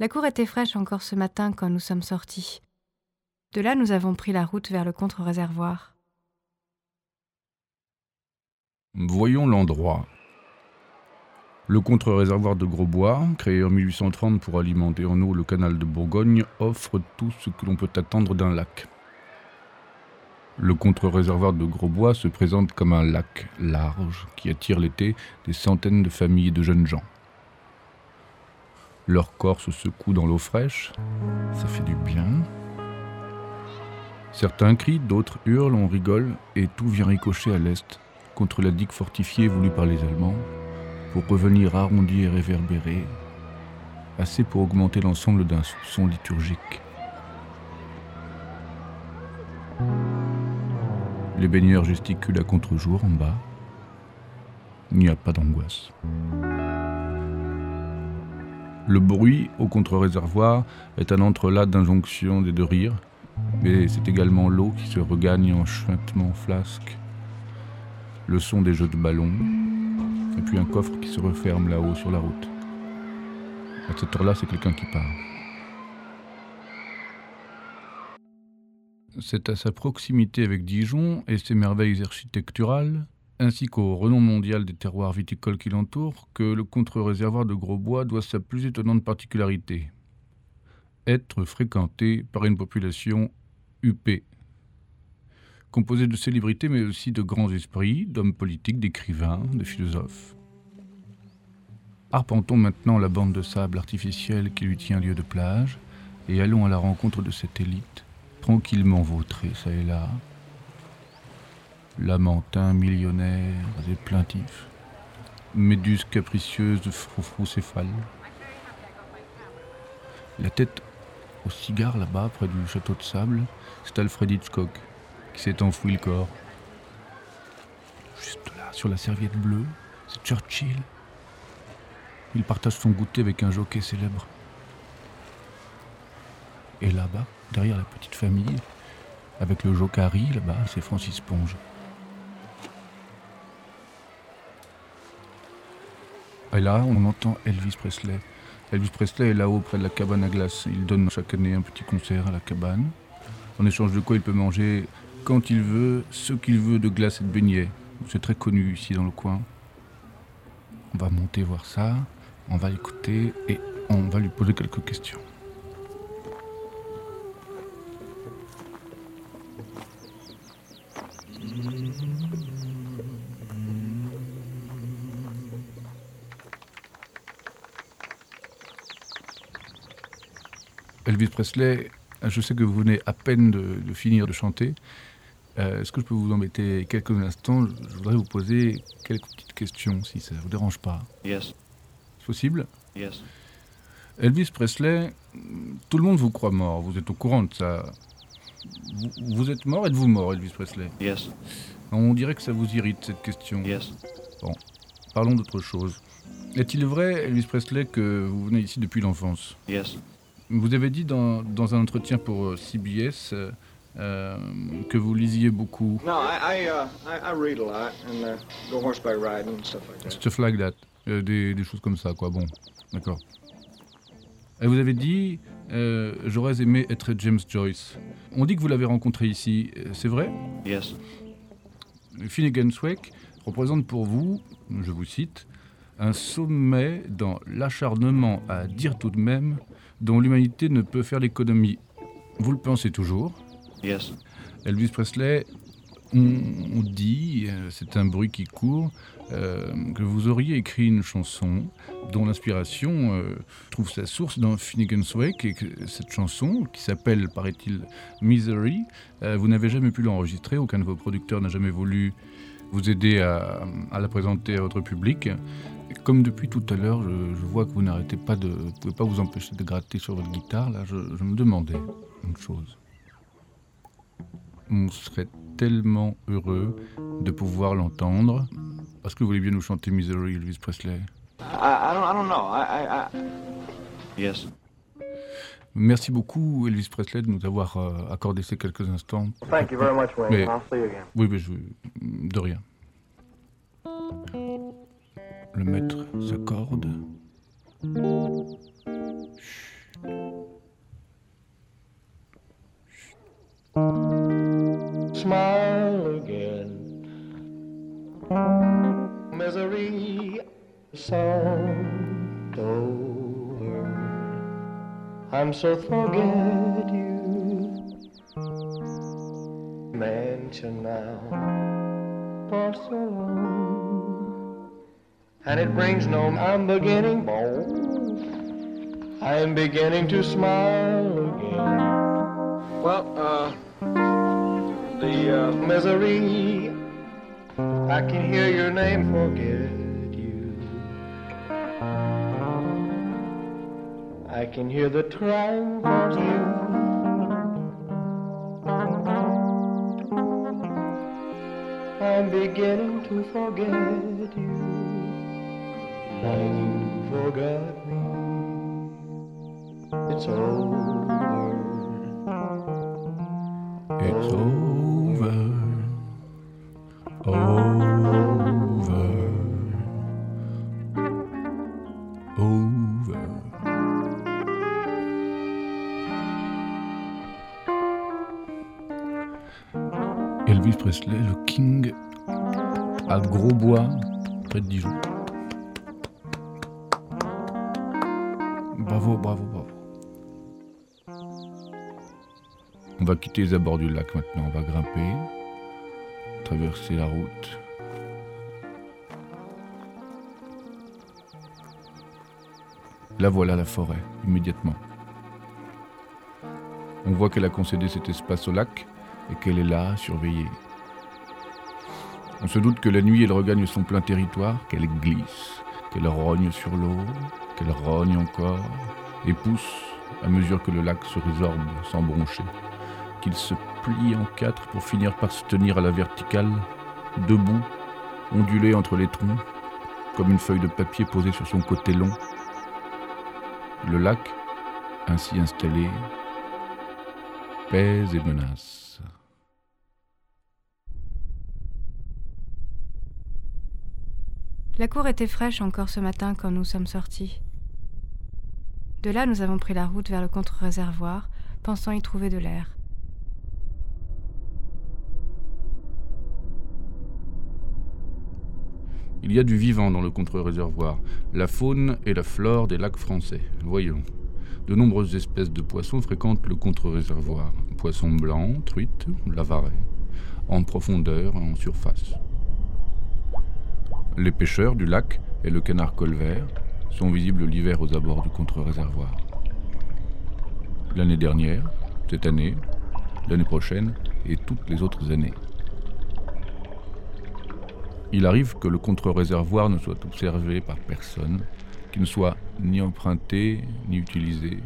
La cour était fraîche encore ce matin quand nous sommes sortis. De là, nous avons pris la route vers le contre-réservoir. Voyons l'endroit. Le contre-réservoir de Grosbois, créé en 1830 pour alimenter en eau le canal de Bourgogne, offre tout ce que l'on peut attendre d'un lac. Le contre-réservoir de Grosbois se présente comme un lac large qui attire l'été des centaines de familles de jeunes gens. Leur corps se secoue dans l'eau fraîche, ça fait du bien. Certains crient, d'autres hurlent, on rigole, et tout vient ricocher à l'est, contre la digue fortifiée voulue par les Allemands, pour revenir arrondi et réverbéré, assez pour augmenter l'ensemble d'un son liturgique. Les baigneurs gesticulent à contre-jour en bas. Il n'y a pas d'angoisse. Le bruit au contre-réservoir est un entrelac d'injonctions et de rires, mais c'est également l'eau qui se regagne en chuintement flasque, le son des jeux de ballons, et puis un coffre qui se referme là-haut sur la route. À cette heure-là, c'est quelqu'un qui part. C'est à sa proximité avec Dijon et ses merveilles architecturales, ainsi qu'au renom mondial des terroirs viticoles qui l'entourent, que le contre-réservoir de Grosbois doit sa plus étonnante particularité être fréquenté par une population huppée, composée de célébrités mais aussi de grands esprits, d'hommes politiques, d'écrivains, de philosophes. Arpentons maintenant la bande de sable artificielle qui lui tient lieu de plage et allons à la rencontre de cette élite, tranquillement vautrée ça et là, lamentins millionnaires et plaintifs, méduses capricieuses de froufrou-céphales. La tête au cigare là-bas, près du château de sable, c'est Alfred Hitchcock qui s'est enfoui le corps. Juste là, sur la serviette bleue, c'est Churchill. Il partage son goûter avec un jockey célèbre. Et là-bas, derrière la petite famille, avec le jocari, là-bas, c'est Francis Ponge. Et là, on entend Elvis Presley. Elvis Presley est là-haut près de la cabane à glace. Il donne chaque année un petit concert à la cabane. En échange de quoi il peut manger quand il veut, ce qu'il veut de glace et de beignets. C'est très connu ici dans le coin. On va monter voir ça, on va l'écouter et on va lui poser quelques questions. Elvis Presley, je sais que vous venez à peine de, finir de chanter. Euh, est-ce que je peux vous embêter quelques instants? Je voudrais vous poser quelques petites questions, si ça ne vous dérange pas. Yes. C'est possible? Yes. Elvis Presley, tout le monde vous croit mort, vous êtes au courant de ça. Vous, vous êtes mort, êtes-vous mort, Elvis Presley? Yes. On dirait que ça vous irrite, cette question. Yes. Bon, parlons d'autre chose. Est-il vrai, Elvis Presley, que vous venez ici depuis l'enfance? Yes. Vous avez dit dans, dans un entretien pour euh, CBS euh, euh, que vous lisiez beaucoup. No, I, I, uh, I, I read a lot and uh, go horseback riding and stuff like that. Stuff like that. Euh, des, des choses comme ça, quoi. Bon, d'accord. Et vous avez dit, euh, j'aurais aimé être James Joyce. On dit que vous l'avez rencontré ici. C'est vrai? Yes. Finnegan Wake représente pour vous, je vous cite, un sommet dans l'acharnement à dire tout de même dont l'humanité ne peut faire l'économie. Vous le pensez toujours Yes. Elvis Presley, on, on dit, euh, c'est un bruit qui court, euh, que vous auriez écrit une chanson dont l'inspiration euh, trouve sa source dans Finnegan's Wake et que cette chanson, qui s'appelle, paraît-il, Misery, euh, vous n'avez jamais pu l'enregistrer, aucun de vos producteurs n'a jamais voulu vous aider à, à la présenter à votre public. Et comme depuis tout à l'heure, je, je vois que vous n'arrêtez pas de, vous pouvez pas vous empêcher de gratter sur votre guitare. Là, je, je me demandais une chose. On serait tellement heureux de pouvoir l'entendre. Est-ce que vous voulez bien nous chanter Misery, Elvis Presley? I, I, don't, I don't know. I, I, I... Yes. Merci beaucoup, Elvis Presley, de nous avoir euh, accordé ces quelques instants. Thank you very much, Wayne. Mais- I'll see you again. Oui, mais je... de rien le maître s'accorde. Smile again. Misery sound over. I'm so forget you. Mention now for so. And it brings no I'm beginning I'm beginning to smile again. Well, uh, the uh, Misery, I can hear your name forget you. I can hear the triumph of you. I'm beginning to forget you Elvis Presley, le King, à Grosbois, près de Dijon. Bravo, bravo, bravo. On va quitter les abords du lac maintenant, on va grimper, traverser la route. Là voilà la forêt, immédiatement. On voit qu'elle a concédé cet espace au lac et qu'elle est là, surveillée. On se doute que la nuit elle regagne son plein territoire, qu'elle glisse, qu'elle rogne sur l'eau, qu'elle rogne encore, et pousse à mesure que le lac se résorbe sans broncher, qu'il se plie en quatre pour finir par se tenir à la verticale, debout, ondulé entre les troncs, comme une feuille de papier posée sur son côté long. Le lac, ainsi installé, pèse et menace. La cour était fraîche encore ce matin quand nous sommes sortis. De là, nous avons pris la route vers le contre-réservoir, pensant y trouver de l'air. Il y a du vivant dans le contre-réservoir, la faune et la flore des lacs français. Voyons. De nombreuses espèces de poissons fréquentent le contre-réservoir. Poissons blancs, truites, lavarets, en profondeur et en surface. Les pêcheurs du lac et le canard colvert sont visibles l'hiver aux abords du contre-réservoir. L'année dernière, cette année, l'année prochaine et toutes les autres années. Il arrive que le contre-réservoir ne soit observé par personne, qu'il ne soit ni emprunté ni utilisé.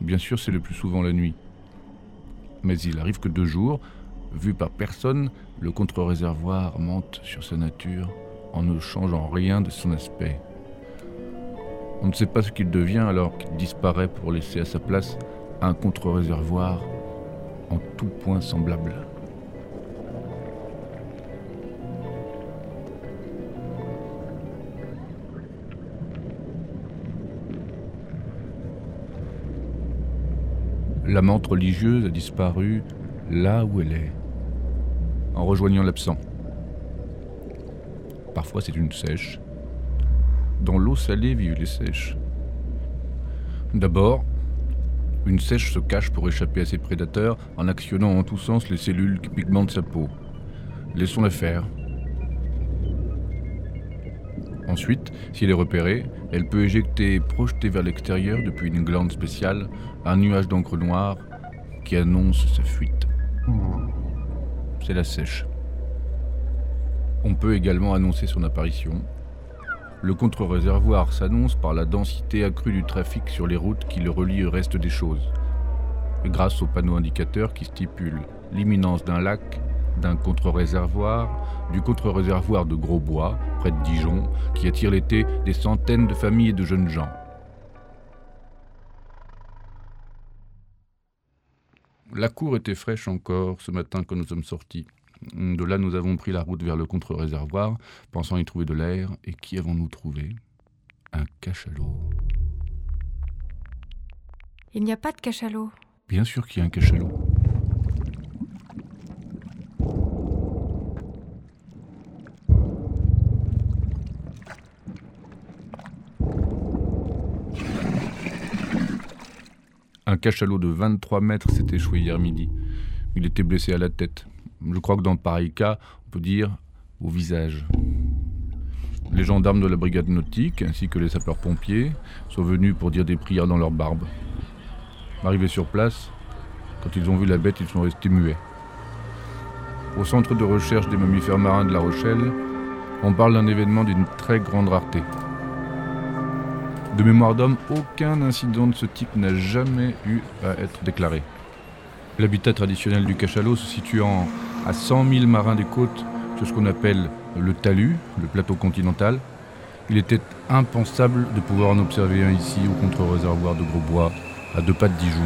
Bien sûr, c'est le plus souvent la nuit. Mais il arrive que de jour, vu par personne, le contre-réservoir monte sur sa nature en ne changeant rien de son aspect. On ne sait pas ce qu'il devient alors qu'il disparaît pour laisser à sa place un contre-réservoir en tout point semblable. La menthe religieuse a disparu là où elle est, en rejoignant l'absent. Parfois c'est une sèche. Dans l'eau salée vivent les sèches. D'abord, une sèche se cache pour échapper à ses prédateurs en actionnant en tous sens les cellules qui pigmentent sa peau. Laissons-la faire. Ensuite, si elle est repérée, elle peut éjecter et projeter vers l'extérieur depuis une glande spéciale un nuage d'encre noire qui annonce sa fuite. La sèche. On peut également annoncer son apparition. Le contre-réservoir s'annonce par la densité accrue du trafic sur les routes qui le relient au reste des choses, grâce au panneau indicateur qui stipule l'imminence d'un lac d'un contre-réservoir, du contre-réservoir de Grosbois, près de Dijon, qui attire l'été des centaines de familles et de jeunes gens. La cour était fraîche encore ce matin quand nous sommes sortis. De là, nous avons pris la route vers le contre-réservoir, pensant y trouver de l'air, et qui avons-nous trouvé? Un cachalot. Il n'y a pas de cachalot. Bien sûr qu'il y a un cachalot. Cachalot de 23 mètres s'est échoué hier midi. Il était blessé à la tête. Je crois que dans pareil cas, on peut dire au visage. Les gendarmes de la brigade nautique, ainsi que les sapeurs-pompiers, sont venus pour dire des prières dans leur barbe. Arrivés sur place, quand ils ont vu la bête, ils sont restés muets. Au centre de recherche des mammifères marins de La Rochelle, on parle d'un événement d'une très grande rareté. De mémoire d'homme, aucun incident de ce type n'a jamais eu à être déclaré. L'habitat traditionnel du cachalot se situant à 100 000 marins des côtes sur ce qu'on appelle le talus, le plateau continental, il était impensable de pouvoir en observer un ici au contre-réservoir de Grosbois, à deux pas de Dijon.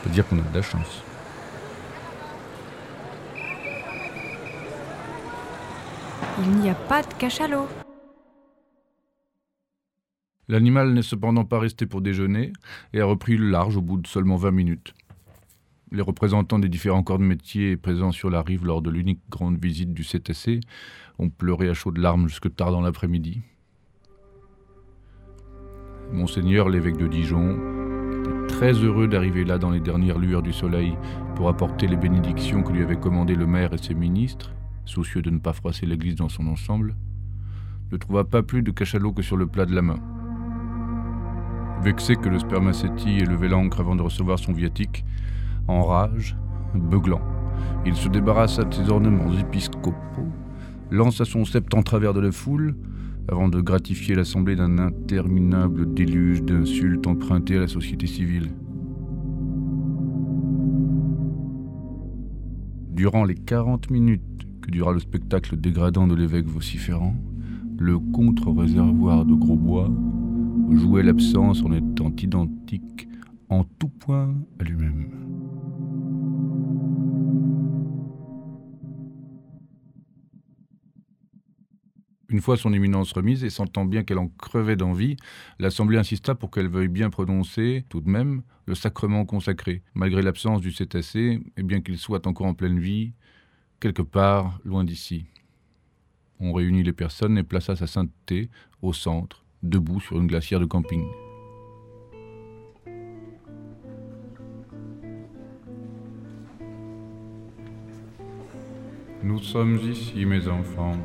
On peut dire qu'on a de la chance. Il n'y a pas de cachalot. L'animal n'est cependant pas resté pour déjeuner et a repris le large au bout de seulement 20 minutes. Les représentants des différents corps de métier présents sur la rive lors de l'unique grande visite du CTC ont pleuré à chaudes larmes jusque tard dans l'après-midi. Monseigneur l'évêque de Dijon très heureux d'arriver là dans les dernières lueurs du soleil pour apporter les bénédictions que lui avaient commandées le maire et ses ministres, soucieux de ne pas froisser l'église dans son ensemble, ne trouva pas plus de cachalot que sur le plat de la main. Vexé que le spermacéti ait levé l'encre avant de recevoir son viatique, en rage, beuglant, il se débarrassa de ses ornements épiscopaux, lança son sceptre en travers de la foule, avant de gratifier l'assemblée d'un interminable déluge d'insultes empruntées à la société civile. Durant les 40 minutes que dura le spectacle dégradant de l'évêque vociférant, le contre-réservoir de Grosbois jouait l'absence en étant identique en tout point à lui-même. Une fois son éminence remise et sentant bien qu'elle en crevait d'envie, l'Assemblée insista pour qu'elle veuille bien prononcer, tout de même, le sacrement consacré, malgré l'absence du cétacé, et bien qu'il soit encore en pleine vie, quelque part loin d'ici. On réunit les personnes et plaça sa sainteté au centre, debout sur une glacière de camping. Nous sommes ici, mes enfants.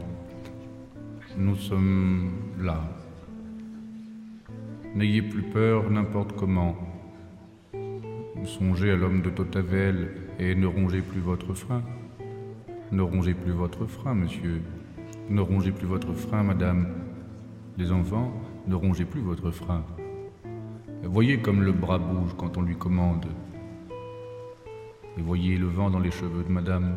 Nous sommes là. N'ayez plus peur n'importe comment. Songez à l'homme de Totavel et ne rongez plus votre frein. Ne rongez plus votre frein, monsieur. Ne rongez plus votre frein, madame. Les enfants, ne rongez plus votre frein. Voyez comme le bras bouge quand on lui commande. Et voyez le vent dans les cheveux de madame.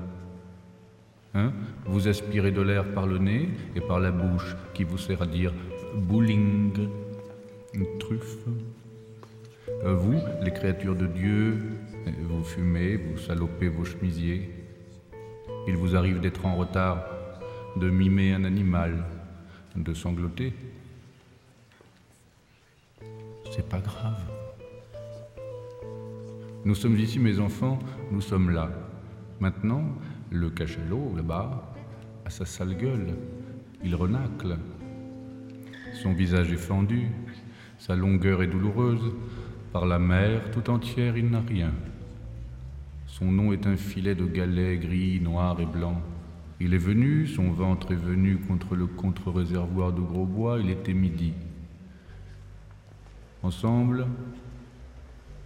Hein? Vous aspirez de l'air par le nez et par la bouche qui vous sert à dire bowling, truffe. Euh, vous, les créatures de Dieu, vous fumez, vous salopez vos chemisiers. Il vous arrive d'être en retard, de mimer un animal, de sangloter. C'est pas grave. Nous sommes ici, mes enfants, nous sommes là. Maintenant, le cachalot, là-bas, a sa sale gueule. Il renacle. Son visage est fendu. Sa longueur est douloureuse. Par la mer tout entière, il n'a rien. Son nom est un filet de galets gris, noir et blanc. Il est venu, son ventre est venu contre le contre-réservoir de Grosbois, il était midi. Ensemble,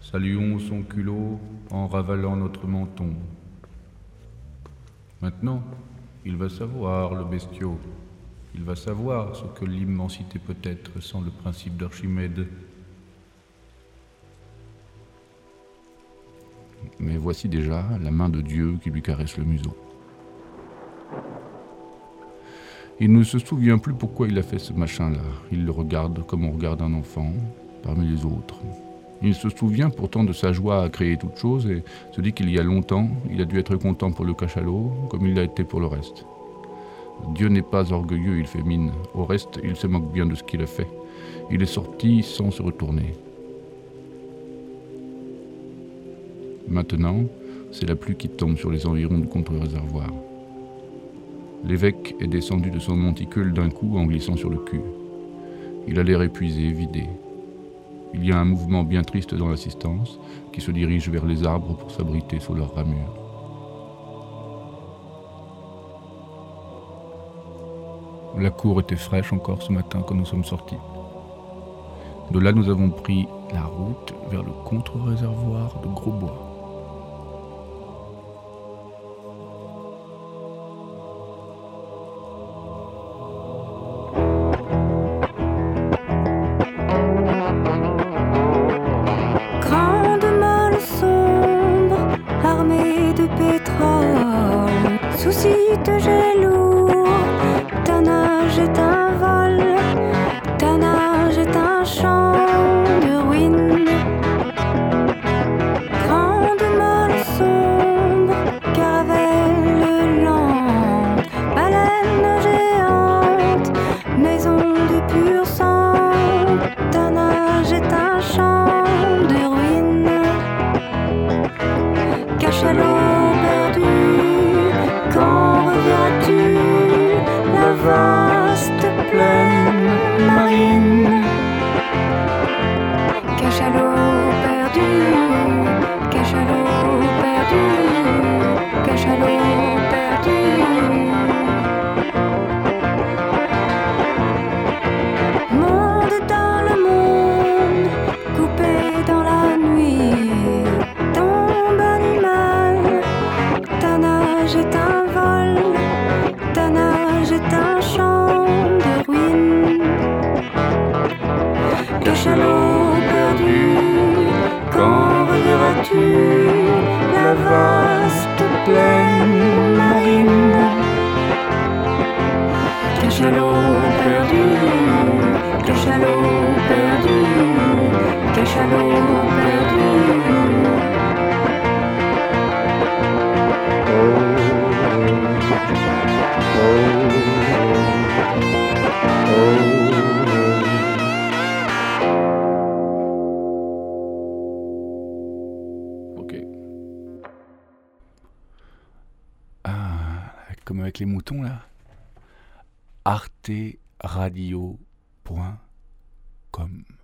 saluons son culot en ravalant notre menton. Maintenant, il va savoir, le bestiau. Il va savoir ce que l'immensité peut être sans le principe d'Archimède. Mais voici déjà la main de Dieu qui lui caresse le museau. Il ne se souvient plus pourquoi il a fait ce machin-là. Il le regarde comme on regarde un enfant, parmi les autres. Il se souvient pourtant de sa joie à créer toute chose et se dit qu'il y a longtemps, il a dû être content pour le cachalot, comme il l'a été pour le reste. Dieu n'est pas orgueilleux, il fait mine. Au reste, il se moque bien de ce qu'il a fait. Il est sorti sans se retourner. Maintenant, c'est la pluie qui tombe sur les environs du contre-réservoir. L'évêque est descendu de son monticule d'un coup en glissant sur le cul. Il a l'air épuisé, vidé. Il y a un mouvement bien triste dans l'assistance qui se dirige vers les arbres pour s'abriter sous leurs ramures. La cour était fraîche encore ce matin quand nous sommes sortis. De là, nous avons pris la route vers le contre-réservoir de Grosbois. arteradio.com